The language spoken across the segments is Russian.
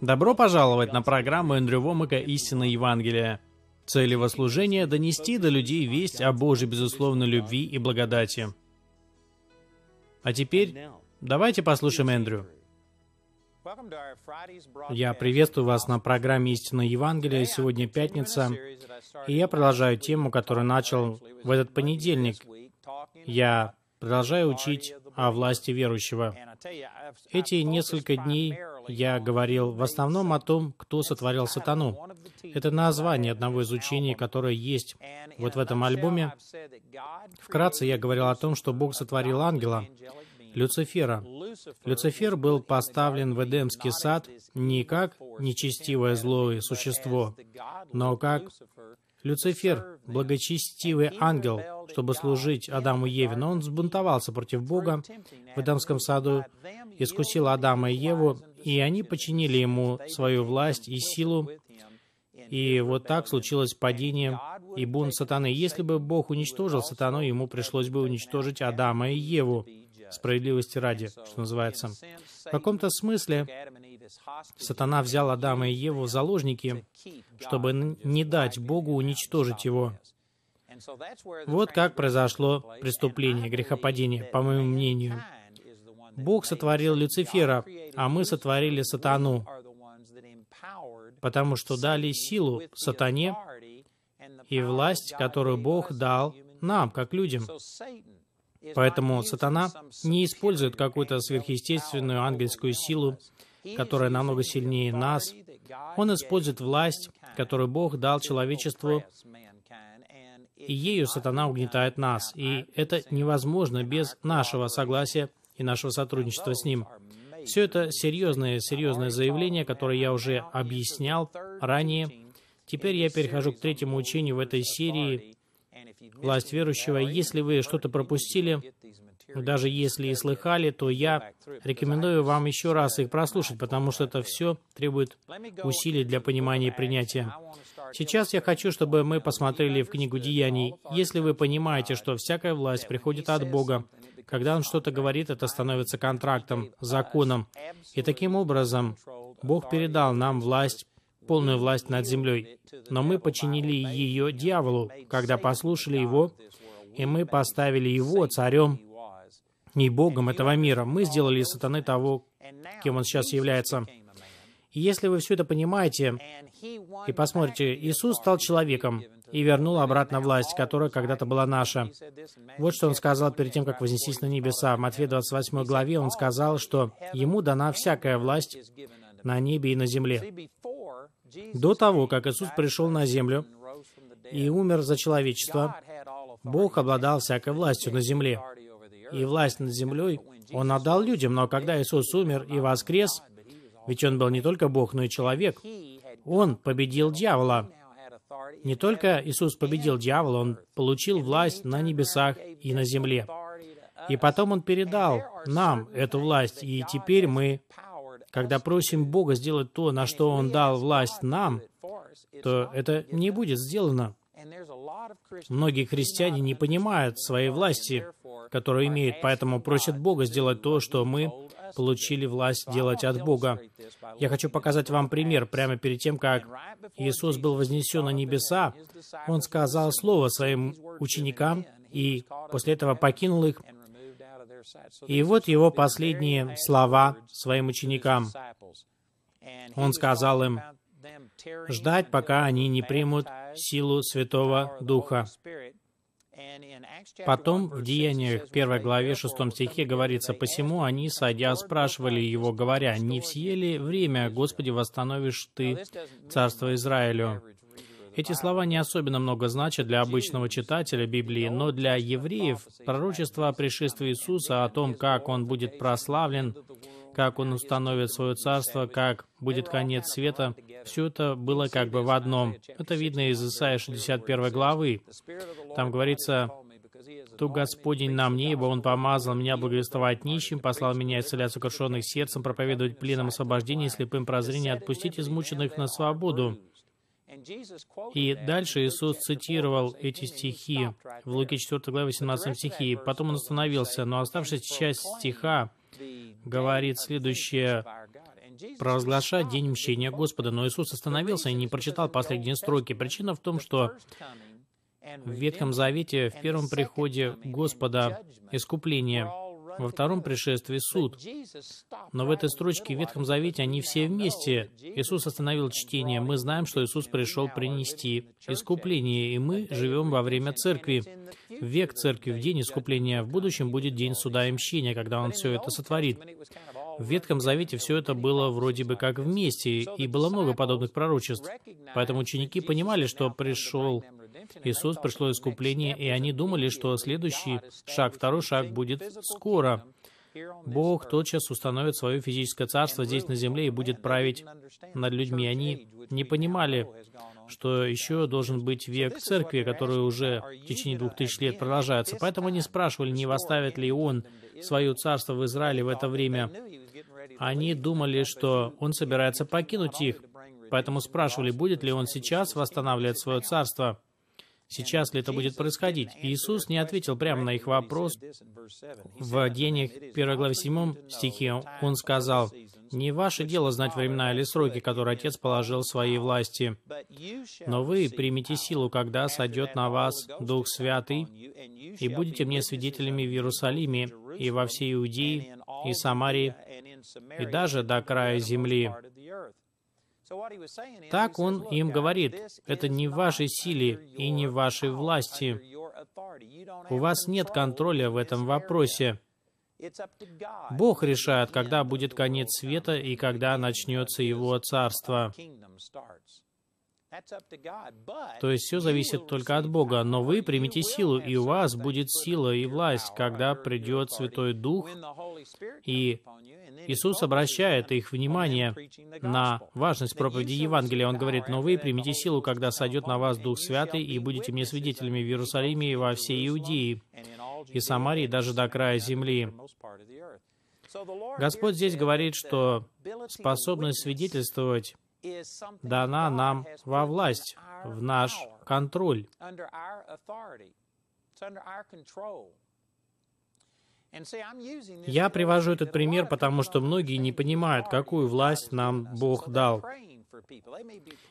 Добро пожаловать на программу Эндрю Вомака «Истина Евангелия». Цель его служения – донести до людей весть о Божьей безусловной любви и благодати. А теперь давайте послушаем Эндрю. Я приветствую вас на программе «Истина Евангелия». Сегодня пятница, и я продолжаю тему, которую начал в этот понедельник. Я продолжаю учить о власти верующего. Эти несколько дней я говорил в основном о том, кто сотворил сатану. Это название одного из учений, которое есть вот в этом альбоме. Вкратце я говорил о том, что Бог сотворил ангела, Люцифера. Люцифер был поставлен в Эдемский сад не как нечестивое злое существо, но как Люцифер, благочестивый ангел, чтобы служить Адаму и Еве, но он сбунтовался против Бога в Эдемском саду, искусил Адама и Еву, и они подчинили ему свою власть и силу, и вот так случилось падение и бунт сатаны. Если бы Бог уничтожил сатану, ему пришлось бы уничтожить Адама и Еву, справедливости ради, что называется. В каком-то смысле Сатана взял Адама и Еву в заложники, чтобы не дать Богу уничтожить его. Вот как произошло преступление, грехопадение, по моему мнению. Бог сотворил Люцифера, а мы сотворили сатану, потому что дали силу сатане и власть, которую Бог дал нам, как людям. Поэтому сатана не использует какую-то сверхъестественную ангельскую силу, которая намного сильнее нас. Он использует власть, которую Бог дал человечеству, и ею сатана угнетает нас. И это невозможно без нашего согласия и нашего сотрудничества с ним. Все это серьезное, серьезное заявление, которое я уже объяснял ранее. Теперь я перехожу к третьему учению в этой серии «Власть верующего». Если вы что-то пропустили, даже если и слыхали, то я рекомендую вам еще раз их прослушать, потому что это все требует усилий для понимания и принятия. Сейчас я хочу, чтобы мы посмотрели в книгу Деяний. Если вы понимаете, что всякая власть приходит от Бога, когда Он что-то говорит, это становится контрактом, законом. И таким образом Бог передал нам власть, полную власть над землей. Но мы подчинили ее дьяволу, когда послушали его, и мы поставили его царем не Богом этого мира. Мы сделали из сатаны того, кем он сейчас является. И если вы все это понимаете и посмотрите, Иисус стал человеком и вернул обратно власть, которая когда-то была наша. Вот что Он сказал перед тем, как вознестись на небеса. В Матфея 28 главе Он сказал, что Ему дана всякая власть на небе и на земле. До того, как Иисус пришел на землю и умер за человечество, Бог обладал всякой властью на земле и власть над землей Он отдал людям, но когда Иисус умер и воскрес, ведь Он был не только Бог, но и человек, Он победил дьявола. Не только Иисус победил дьявола, Он получил власть на небесах и на земле. И потом Он передал нам эту власть, и теперь мы, когда просим Бога сделать то, на что Он дал власть нам, то это не будет сделано. Многие христиане не понимают своей власти, которую имеют, поэтому просят Бога сделать то, что мы получили власть делать от Бога. Я хочу показать вам пример. Прямо перед тем, как Иисус был вознесен на небеса, Он сказал слово своим ученикам, и после этого покинул их. И вот его последние слова своим ученикам. Он сказал им, ждать, пока они не примут силу Святого Духа. Потом в Деяниях 1 главе 6 стихе говорится, «Посему они, садя, спрашивали его, говоря, «Не в сие ли время, Господи, восстановишь Ты Царство Израилю?» Эти слова не особенно много значат для обычного читателя Библии, но для евреев пророчество о пришествии Иисуса, о том, как Он будет прославлен, как Он установит свое царство, как будет конец света, все это было как бы в одном. Это видно из Исаия 61 главы. Там говорится, «То Господень на мне, ибо Он помазал меня благовествовать нищим, послал меня исцелять сокрушенных сердцем, проповедовать пленам освобождение, слепым прозрение, отпустить измученных на свободу». И дальше Иисус цитировал эти стихи в Луке 4 главе 18 стихе. Потом он остановился, но оставшаяся часть стиха говорит следующее. провозглашать День мщения Господа, но Иисус остановился и не прочитал последние строки. Причина в том, что в Ветхом Завете, в первом приходе Господа искупление, во втором пришествии суд. Но в этой строчке в Ветхом Завете они все вместе. Иисус остановил чтение. Мы знаем, что Иисус пришел принести искупление, и мы живем во время церкви. Век церкви, в день искупления, в будущем будет день суда и мщения, когда Он все это сотворит. В Ветхом Завете все это было вроде бы как вместе, и было много подобных пророчеств. Поэтому ученики понимали, что пришел Иисус, пришло искупление, и они думали, что следующий шаг, второй шаг будет скоро. Бог тотчас установит свое физическое царство здесь на земле и будет править над людьми. Они не понимали, что еще должен быть век церкви, который уже в течение двух тысяч лет продолжается. Поэтому они спрашивали, не восставит ли он свое царство в Израиле в это время. Они думали, что он собирается покинуть их, поэтому спрашивали, будет ли он сейчас восстанавливать свое царство. Сейчас ли это будет происходить? Иисус не ответил прямо на их вопрос. В Денег, 1 главе 7 стихе, Он сказал, «Не ваше дело знать времена или сроки, которые Отец положил в своей власти, но вы примите силу, когда сойдет на вас Дух Святый, и будете мне свидетелями в Иерусалиме и во всей Иудее и Самарии, и даже до края земли». Так он им говорит, это не в вашей силе и не в вашей власти. У вас нет контроля в этом вопросе. Бог решает, когда будет конец света и когда начнется Его Царство. То есть все зависит только от Бога, но вы примите силу, и у вас будет сила и власть, когда придет Святой Дух, и Иисус обращает их внимание на важность проповеди Евангелия. Он говорит, «Но вы примите силу, когда сойдет на вас Дух Святый, и будете мне свидетелями в Иерусалиме и во всей Иудее, и Самарии, даже до края земли». Господь здесь говорит, что способность свидетельствовать дана нам во власть, в наш контроль. Я привожу этот пример, потому что многие не понимают, какую власть нам Бог дал.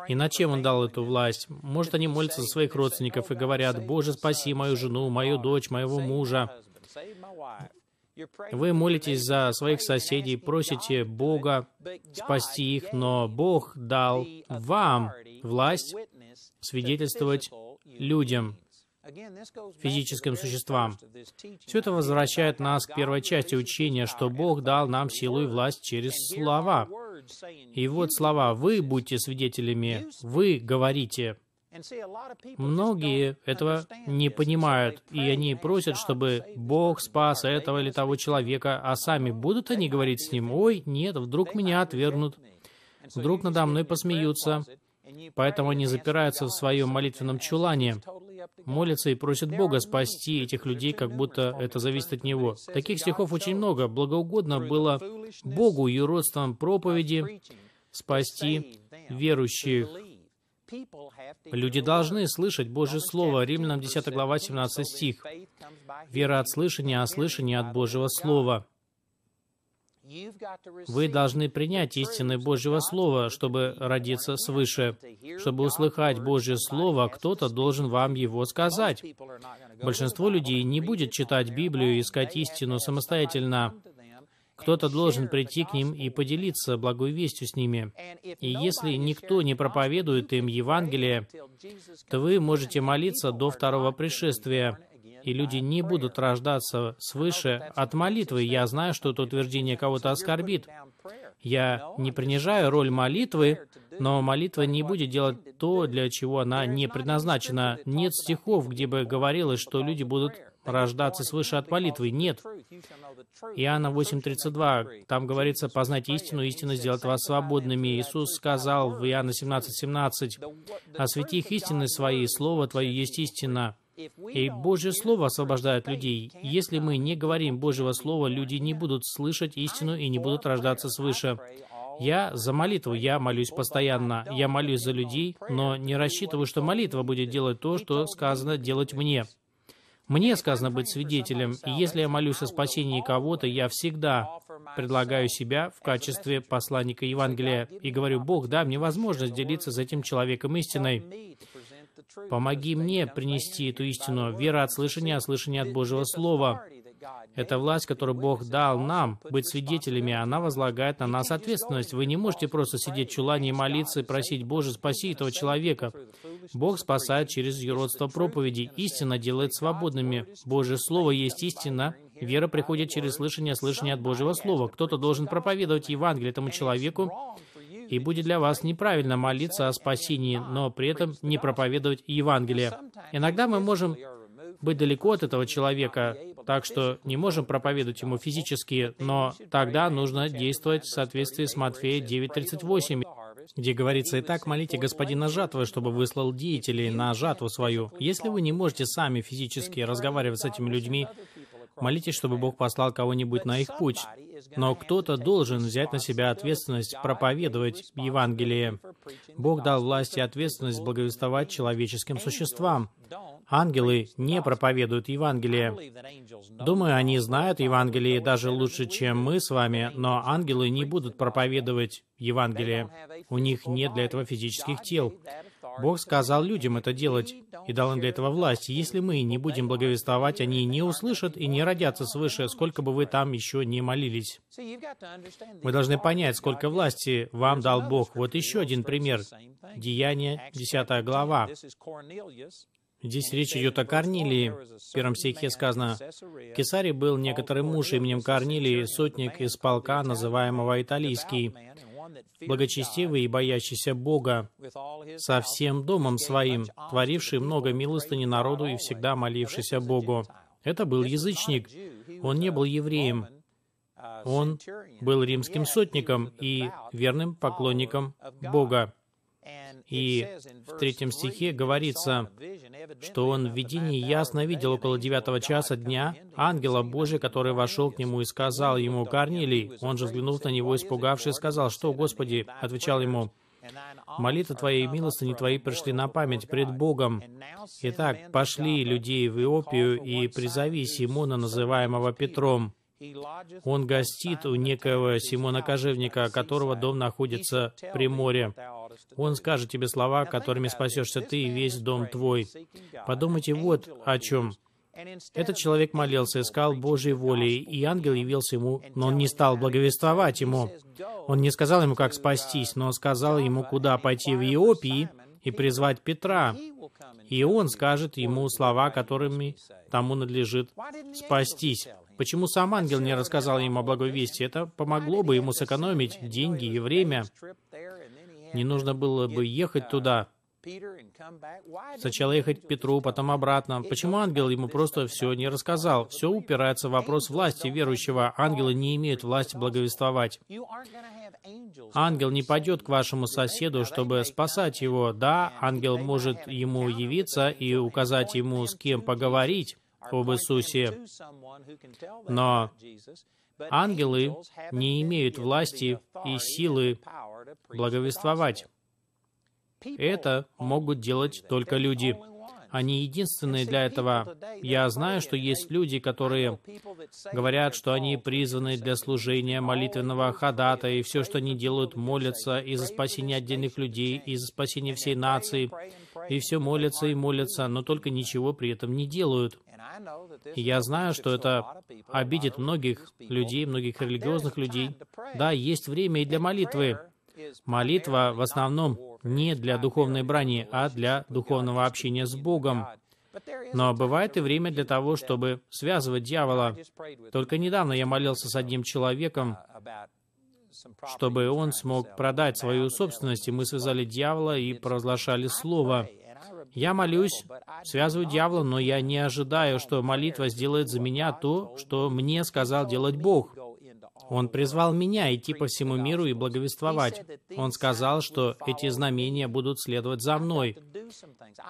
И над чем Он дал эту власть? Может, они молятся за своих родственников и говорят, «Боже, спаси мою жену, мою дочь, моего мужа». Вы молитесь за своих соседей, просите Бога спасти их, но Бог дал вам власть свидетельствовать людям физическим существам. Все это возвращает нас к первой части учения, что Бог дал нам силу и власть через слова. И вот слова «Вы будьте свидетелями», «Вы говорите». Многие этого не понимают, и они просят, чтобы Бог спас этого или того человека, а сами будут они говорить с ним, «Ой, нет, вдруг меня отвергнут, вдруг надо мной посмеются». Поэтому они запираются в своем молитвенном чулане, молятся и просят Бога спасти этих людей, как будто это зависит от Него. Таких стихов очень много. Благоугодно было Богу и родствам проповеди спасти верующих. Люди должны слышать Божье Слово. Римлянам 10 глава, 17 стих. «Вера от слышания, а слышание от Божьего Слова». Вы должны принять истины Божьего Слова, чтобы родиться свыше. Чтобы услыхать Божье Слово, кто-то должен вам его сказать. Большинство людей не будет читать Библию и искать истину самостоятельно. Кто-то должен прийти к ним и поделиться благой вестью с ними. И если никто не проповедует им Евангелие, то вы можете молиться до второго пришествия, и люди не будут рождаться свыше от молитвы. Я знаю, что это утверждение кого-то оскорбит. Я не принижаю роль молитвы, но молитва не будет делать то, для чего она не предназначена. Нет стихов, где бы говорилось, что люди будут рождаться свыше от молитвы. Нет. Иоанна 8.32, там говорится, «Познайте истину, истина сделает вас свободными». Иисус сказал в Иоанна 17.17, «Освети их истины свои, Слово Твое есть истина». И Божье Слово освобождает людей. Если мы не говорим Божьего Слова, люди не будут слышать истину и не будут рождаться свыше. Я за молитву, я молюсь постоянно. Я молюсь за людей, но не рассчитываю, что молитва будет делать то, что сказано делать мне. Мне сказано быть свидетелем, и если я молюсь о спасении кого-то, я всегда предлагаю себя в качестве посланника Евангелия и говорю, Бог, да, мне возможность делиться с этим человеком истиной. Помоги мне принести эту истину. Вера от слышания, а слышание от Божьего Слова. Это власть, которую Бог дал нам, быть свидетелями, она возлагает на нас ответственность. Вы не можете просто сидеть в чулане и молиться и просить, «Боже, спаси этого человека». Бог спасает через юродство проповеди. Истина делает свободными. Божье Слово есть истина. Вера приходит через слышание, слышание от Божьего Слова. Кто-то должен проповедовать Евангелие этому человеку, и будет для вас неправильно молиться о спасении, но при этом не проповедовать Евангелие. Иногда мы можем быть далеко от этого человека, так что не можем проповедовать ему физически, но тогда нужно действовать в соответствии с Матфея 9.38, где говорится, «Итак, молите господина жатвы, чтобы выслал деятелей на жатву свою». Если вы не можете сами физически разговаривать с этими людьми, молитесь, чтобы Бог послал кого-нибудь на их путь. Но кто-то должен взять на себя ответственность проповедовать Евангелие. Бог дал власть и ответственность благовествовать человеческим существам. Ангелы не проповедуют Евангелие. Думаю, они знают Евангелие даже лучше, чем мы с вами, но ангелы не будут проповедовать Евангелие. У них нет для этого физических тел. Бог сказал людям это делать и дал им для этого власть. Если мы не будем благовествовать, они не услышат и не родятся свыше, сколько бы вы там еще не молились. Вы должны понять, сколько власти вам дал Бог. Вот еще один пример. Деяние, 10 глава. Здесь речь идет о Корнилии. В первом стихе сказано, «В Кесаре был некоторый муж именем Корнилий, сотник из полка, называемого Италийский, благочестивый и боящийся Бога, со всем домом своим, творивший много милостыни народу и всегда молившийся Богу». Это был язычник. Он не был евреем. Он был римским сотником и верным поклонником Бога. И в третьем стихе говорится, что он в видении ясно видел около девятого часа дня ангела Божия, который вошел к нему и сказал ему, «Корнилий». Он же, взглянув на него, испугавшись, сказал, «Что, Господи?» Отвечал ему, «Молитва Твоей и милостыни Твои пришли на память пред Богом. Итак, пошли людей в Иопию и призови Симона, называемого Петром. Он гостит у некого Симона Кожевника, которого дом находится при море. Он скажет тебе слова, которыми спасешься ты и весь дом твой. Подумайте вот о чем. Этот человек молился, искал Божьей воли, и ангел явился ему, но он не стал благовествовать ему. Он не сказал ему, как спастись, но сказал ему, куда пойти в Иопии и призвать Петра. И он скажет ему слова, которыми тому надлежит спастись. Почему сам ангел не рассказал ему о благой вести? Это помогло бы ему сэкономить деньги и время. Не нужно было бы ехать туда. Сначала ехать к Петру, потом обратно. Почему ангел ему просто все не рассказал? Все упирается в вопрос власти верующего. Ангелы не имеют власти благовествовать. Ангел не пойдет к вашему соседу, чтобы спасать его. Да, ангел может ему явиться и указать ему, с кем поговорить об Иисусе. Но ангелы не имеют власти и силы благовествовать. Это могут делать только люди. Они единственные для этого. Я знаю, что есть люди, которые говорят, что они призваны для служения молитвенного ходата, и все, что они делают, молятся и за спасение отдельных людей, и за спасение всей нации, и все молятся и молятся, но только ничего при этом не делают. Я знаю, что это обидит многих людей, многих религиозных людей. Да, есть время и для молитвы, Молитва в основном не для духовной брани, а для духовного общения с Богом. Но бывает и время для того, чтобы связывать дьявола. Только недавно я молился с одним человеком, чтобы он смог продать свою собственность, и мы связали дьявола и провозглашали Слово. Я молюсь, связываю дьявола, но я не ожидаю, что молитва сделает за меня то, что мне сказал делать Бог. Он призвал меня идти по всему миру и благовествовать. Он сказал, что эти знамения будут следовать за мной.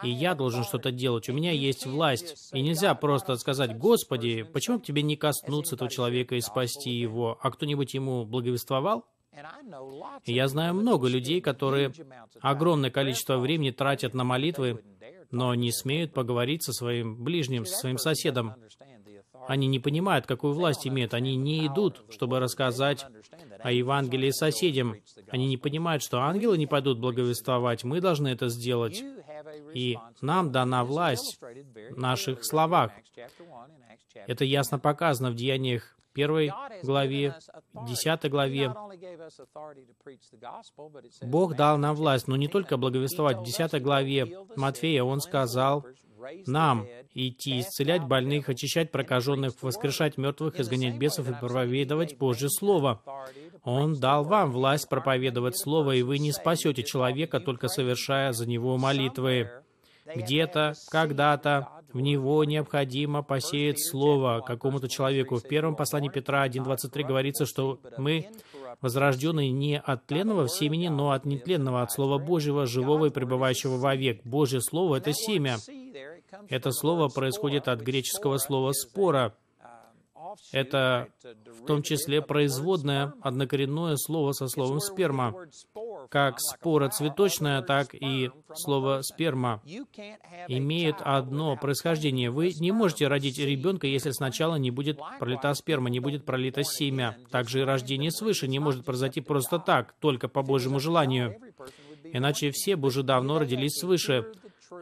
И я должен что-то делать. У меня есть власть. И нельзя просто сказать, «Господи, почему бы тебе не коснуться этого человека и спасти его?» А кто-нибудь ему благовествовал? И я знаю много людей, которые огромное количество времени тратят на молитвы, но не смеют поговорить со своим ближним, со своим соседом. Они не понимают, какую власть имеют. Они не идут, чтобы рассказать о Евангелии соседям. Они не понимают, что ангелы не пойдут благовествовать. Мы должны это сделать. И нам дана власть в наших словах. Это ясно показано в Деяниях первой главе, десятой главе. Бог дал нам власть, но не только благовествовать. В десятой главе Матфея Он сказал нам идти, исцелять больных, очищать прокаженных, воскрешать мертвых, изгонять бесов и проповедовать Божье Слово. Он дал вам власть проповедовать Слово, и вы не спасете человека, только совершая за него молитвы. Где-то, когда-то, в него необходимо посеять слово какому-то человеку. В первом послании Петра 1.23 говорится, что мы возрожденные не от тленного семени, но от нетленного, от Слова Божьего, живого и пребывающего вовек. Божье Слово — это семя. Это слово происходит от греческого слова «спора», это в том числе производное однокоренное слово со словом «сперма». Как спора цветочная, так и слово «сперма» имеют одно происхождение. Вы не можете родить ребенка, если сначала не будет пролита сперма, не будет пролито семя. Также и рождение свыше не может произойти просто так, только по Божьему желанию. Иначе все бы уже давно родились свыше.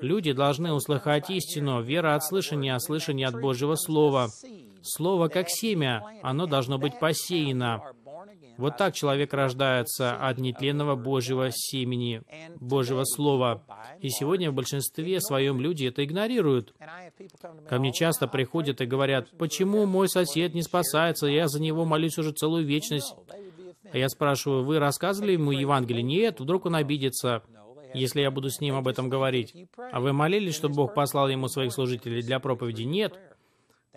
Люди должны услыхать истину, вера от слышания, а слышание от Божьего Слова. Слово как семя, оно должно быть посеяно. Вот так человек рождается от нетленного Божьего семени, Божьего Слова. И сегодня в большинстве своем люди это игнорируют. Ко мне часто приходят и говорят, почему мой сосед не спасается, я за него молюсь уже целую вечность. А я спрашиваю, вы рассказывали ему Евангелие? Нет, вдруг он обидится если я буду с ним об этом говорить. А вы молились, чтобы Бог послал ему своих служителей для проповеди? Нет.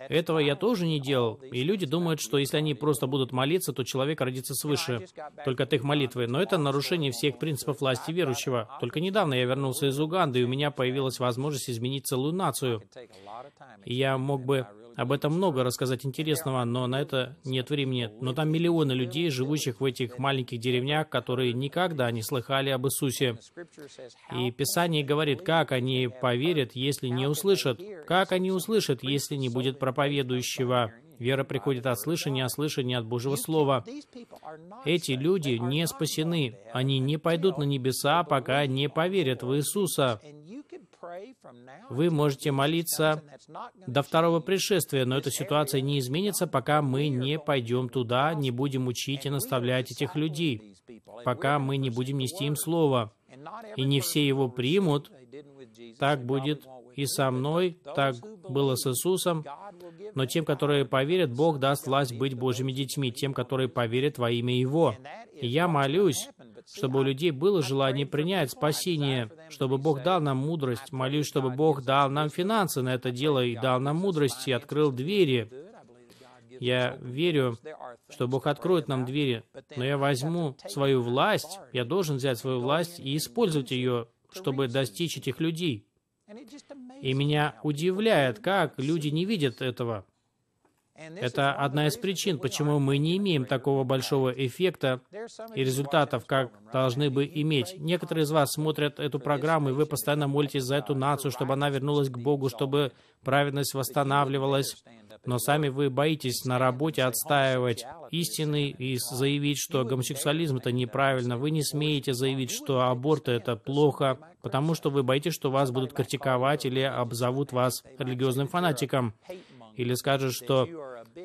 Этого я тоже не делал. И люди думают, что если они просто будут молиться, то человек родится свыше, только от их молитвы. Но это нарушение всех принципов власти верующего. Только недавно я вернулся из Уганды, и у меня появилась возможность изменить целую нацию. И я мог бы об этом много рассказать интересного, но на это нет времени. Но там миллионы людей, живущих в этих маленьких деревнях, которые никогда не слыхали об Иисусе. И Писание говорит, как они поверят, если не услышат? Как они услышат, если не будет проповедующего? Вера приходит от слышания, а слышания от Божьего Слова. Эти люди не спасены. Они не пойдут на небеса, пока не поверят в Иисуса. Вы можете молиться до второго пришествия, но эта ситуация не изменится, пока мы не пойдем туда, не будем учить и наставлять этих людей, пока мы не будем нести им Слово. И не все его примут. Так будет и со мной, так было с Иисусом. Но тем, которые поверят, Бог даст власть быть Божьими детьми, тем, которые поверят во имя Его. И я молюсь, чтобы у людей было желание принять спасение, чтобы Бог дал нам мудрость. Молюсь, чтобы Бог дал нам финансы на это дело и дал нам мудрость и открыл двери. Я верю, что Бог откроет нам двери, но я возьму свою власть, я должен взять свою власть и использовать ее, чтобы достичь этих людей. И меня удивляет, как люди не видят этого. Это одна из причин, почему мы не имеем такого большого эффекта и результатов, как должны бы иметь. Некоторые из вас смотрят эту программу, и вы постоянно молитесь за эту нацию, чтобы она вернулась к Богу, чтобы праведность восстанавливалась. Но сами вы боитесь на работе отстаивать истины и заявить, что гомосексуализм это неправильно. Вы не смеете заявить, что аборт это плохо, потому что вы боитесь, что вас будут критиковать или обзовут вас религиозным фанатиком или скажет, что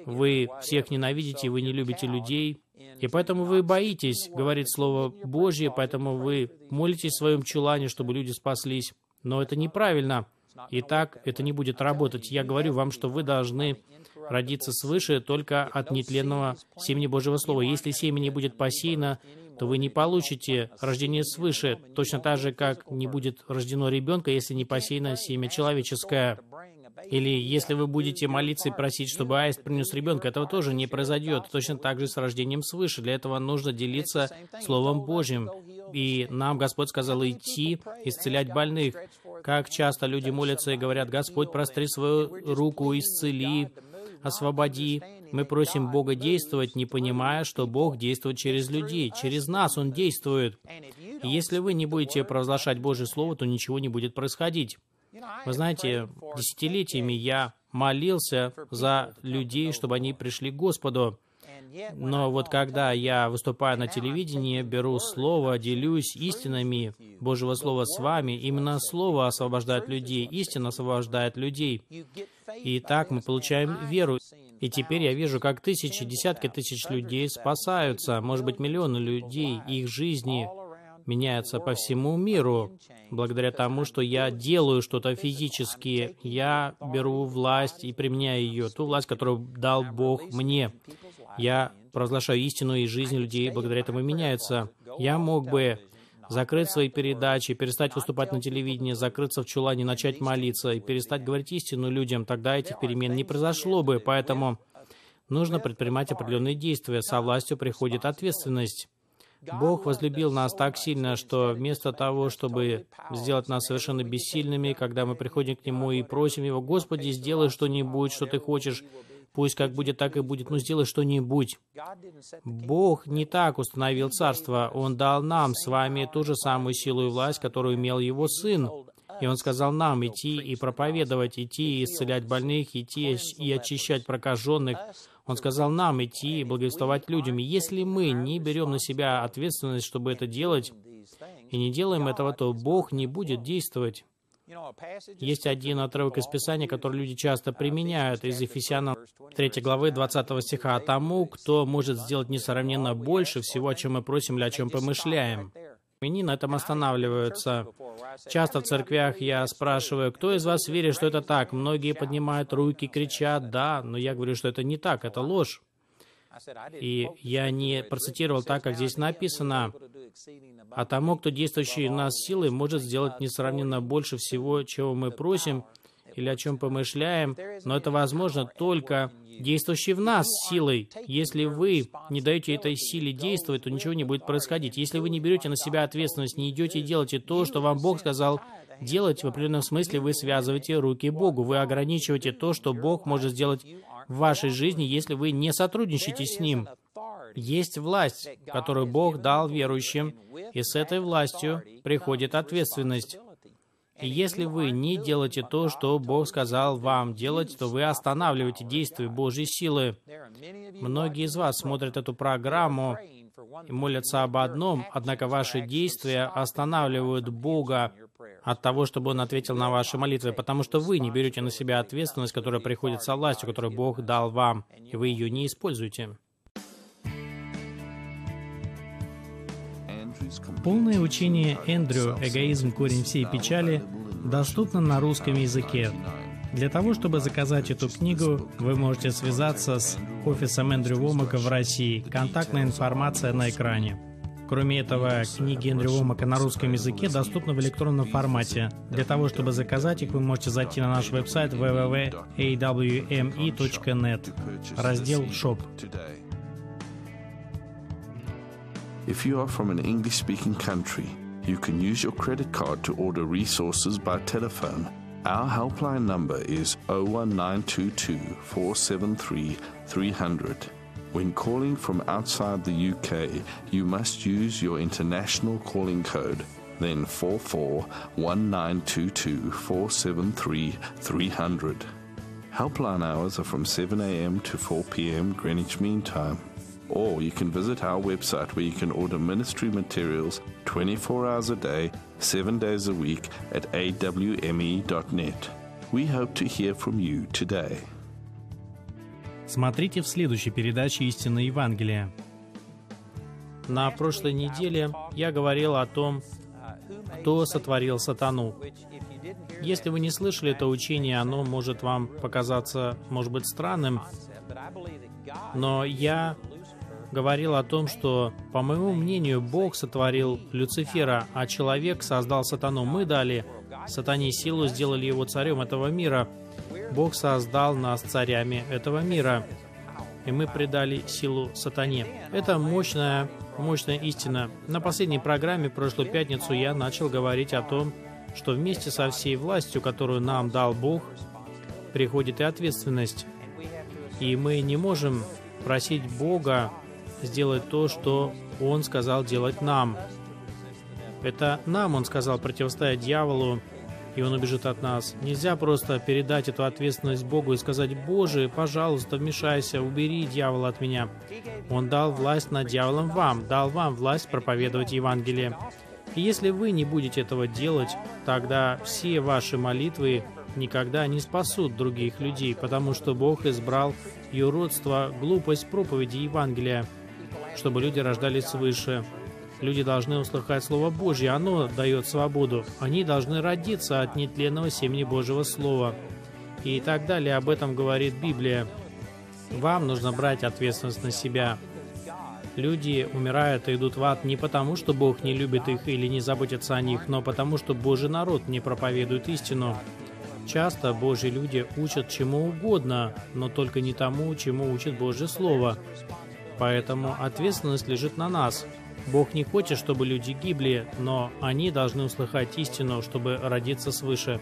вы всех ненавидите, вы не любите людей, и поэтому вы боитесь говорить Слово Божье, поэтому вы молитесь в своем чулане, чтобы люди спаслись. Но это неправильно. И так это не будет работать. Я говорю вам, что вы должны родиться свыше только от нетленного семени Божьего Слова. Если семя не будет посеяно, то вы не получите рождение свыше, точно так же, как не будет рождено ребенка, если не посеяно семя человеческое. Или если вы будете молиться и просить, чтобы аист принес ребенка, этого тоже не произойдет. Точно так же с рождением свыше. Для этого нужно делиться Словом Божьим. И нам Господь сказал идти, исцелять больных. Как часто люди молятся и говорят, Господь, простри свою руку, исцели, освободи. Мы просим Бога действовать, не понимая, что Бог действует через людей. Через нас Он действует. И если вы не будете провозглашать Божье Слово, то ничего не будет происходить. Вы знаете, десятилетиями я молился за людей, чтобы они пришли к Господу. Но вот когда я выступаю на телевидении, беру слово, делюсь истинами Божьего Слова с вами, именно Слово освобождает людей, истина освобождает людей. И так мы получаем веру. И теперь я вижу, как тысячи, десятки тысяч людей спасаются, может быть, миллионы людей, их жизни меняются по всему миру, благодаря тому, что я делаю что-то физически, я беру власть и применяю ее, ту власть, которую дал Бог мне. Я провозглашаю истину, и жизнь людей благодаря этому меняется. Я мог бы закрыть свои передачи, перестать выступать на телевидении, закрыться в чулане, начать молиться и перестать говорить истину людям, тогда этих перемен не произошло бы. Поэтому нужно предпринимать определенные действия. Со властью приходит ответственность. Бог возлюбил нас так сильно, что вместо того, чтобы сделать нас совершенно бессильными, когда мы приходим к Нему и просим Его, «Господи, сделай что-нибудь, что Ты хочешь», Пусть как будет, так и будет, но сделай что-нибудь. Бог не так установил царство. Он дал нам с вами ту же самую силу и власть, которую имел Его Сын. И Он сказал нам идти и проповедовать, идти и исцелять больных, идти и очищать прокаженных. Он сказал нам идти и благовествовать людям. И если мы не берем на себя ответственность, чтобы это делать, и не делаем этого, то Бог не будет действовать. Есть один отрывок из Писания, который люди часто применяют из Ефесянам 3 главы 20 стиха. «А тому, кто может сделать несравненно больше всего, о чем мы просим или о чем помышляем». И на этом останавливаются. Часто в церквях я спрашиваю, кто из вас верит, что это так? Многие поднимают руки, кричат «да», но я говорю, что это не так, это ложь. И я не процитировал так, как здесь написано. А тому, кто действующий нас силой, может сделать несравненно больше всего, чего мы просим или о чем помышляем, но это возможно только действующий в нас силой. Если вы не даете этой силе действовать, то ничего не будет происходить. Если вы не берете на себя ответственность, не идете и делаете то, что вам Бог сказал делать, в определенном смысле вы связываете руки Богу. Вы ограничиваете то, что Бог может сделать в вашей жизни, если вы не сотрудничаете с Ним. Есть власть, которую Бог дал верующим, и с этой властью приходит ответственность. И если вы не делаете то, что Бог сказал вам делать, то вы останавливаете действие Божьей силы. Многие из вас смотрят эту программу и молятся об одном, однако ваши действия останавливают Бога от того, чтобы Он ответил на ваши молитвы, потому что вы не берете на себя ответственность, которая приходит со властью, которую Бог дал вам, и вы ее не используете. Полное учение Эндрю «Эгоизм. Корень всей печали» доступно на русском языке. Для того, чтобы заказать эту книгу, вы можете связаться с офисом Эндрю Вомака в России. Контактная информация на экране. Кроме этого, книги Эндрю Вомака на русском языке доступны в электронном формате. Для того, чтобы заказать их, вы можете зайти на наш веб-сайт www.awme.net, раздел «Shop». If you are from an English speaking country, you can use your credit card to order resources by telephone. Our helpline number is 01922 473 300. When calling from outside the UK, you must use your international calling code, then 441922 473 300. Helpline hours are from 7am to 4pm Greenwich Mean Time or you can visit our website where you can order ministry materials 24 hours a day, 7 days a week at awme.net. We hope to hear from you today. Смотрите в следующей передаче «Истинное Евангелие». На прошлой неделе я говорил о том, кто сотворил сатану. Если вы не слышали это учение, оно может вам показаться, может быть, странным, но я говорил о том, что, по моему мнению, Бог сотворил Люцифера, а человек создал сатану. Мы дали сатане силу, сделали его царем этого мира. Бог создал нас царями этого мира, и мы придали силу сатане. Это мощная, мощная истина. На последней программе, прошлую пятницу, я начал говорить о том, что вместе со всей властью, которую нам дал Бог, приходит и ответственность. И мы не можем просить Бога сделать то, что Он сказал делать нам. Это нам Он сказал противостоять дьяволу и он убежит от нас. Нельзя просто передать эту ответственность Богу и сказать, «Боже, пожалуйста, вмешайся, убери дьявола от меня». Он дал власть над дьяволом вам, дал вам власть проповедовать Евангелие. И если вы не будете этого делать, тогда все ваши молитвы никогда не спасут других людей, потому что Бог избрал юродство, глупость проповеди Евангелия, чтобы люди рождались свыше. Люди должны услыхать Слово Божье, оно дает свободу. Они должны родиться от нетленного семени Божьего Слова. И так далее, об этом говорит Библия. Вам нужно брать ответственность на себя. Люди умирают и идут в ад не потому, что Бог не любит их или не заботится о них, но потому, что Божий народ не проповедует истину. Часто Божьи люди учат чему угодно, но только не тому, чему учит Божье Слово. Поэтому ответственность лежит на нас. Бог не хочет, чтобы люди гибли, но они должны услыхать истину, чтобы родиться свыше.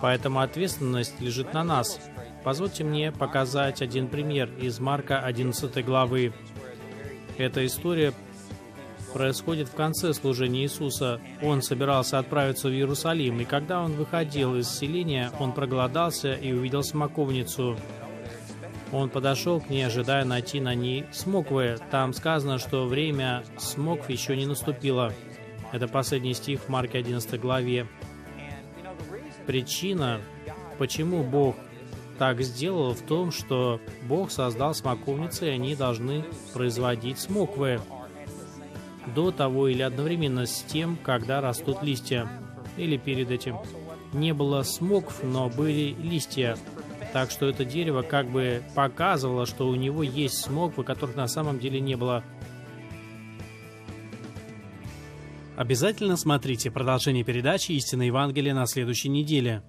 Поэтому ответственность лежит на нас. Позвольте мне показать один пример из Марка 11 главы. Эта история происходит в конце служения Иисуса. Он собирался отправиться в Иерусалим, и когда он выходил из селения, он проголодался и увидел смоковницу. Он подошел к ней, ожидая найти на ней смоквы. Там сказано, что время смокв еще не наступило. Это последний стих в Марке 11 главе. Причина, почему Бог так сделал, в том, что Бог создал смоковницы, и они должны производить смоквы до того или одновременно с тем, когда растут листья, или перед этим. Не было смокв, но были листья. Так что это дерево как бы показывало, что у него есть смоквы, которых на самом деле не было. Обязательно смотрите продолжение передачи «Истинное Евангелие» на следующей неделе.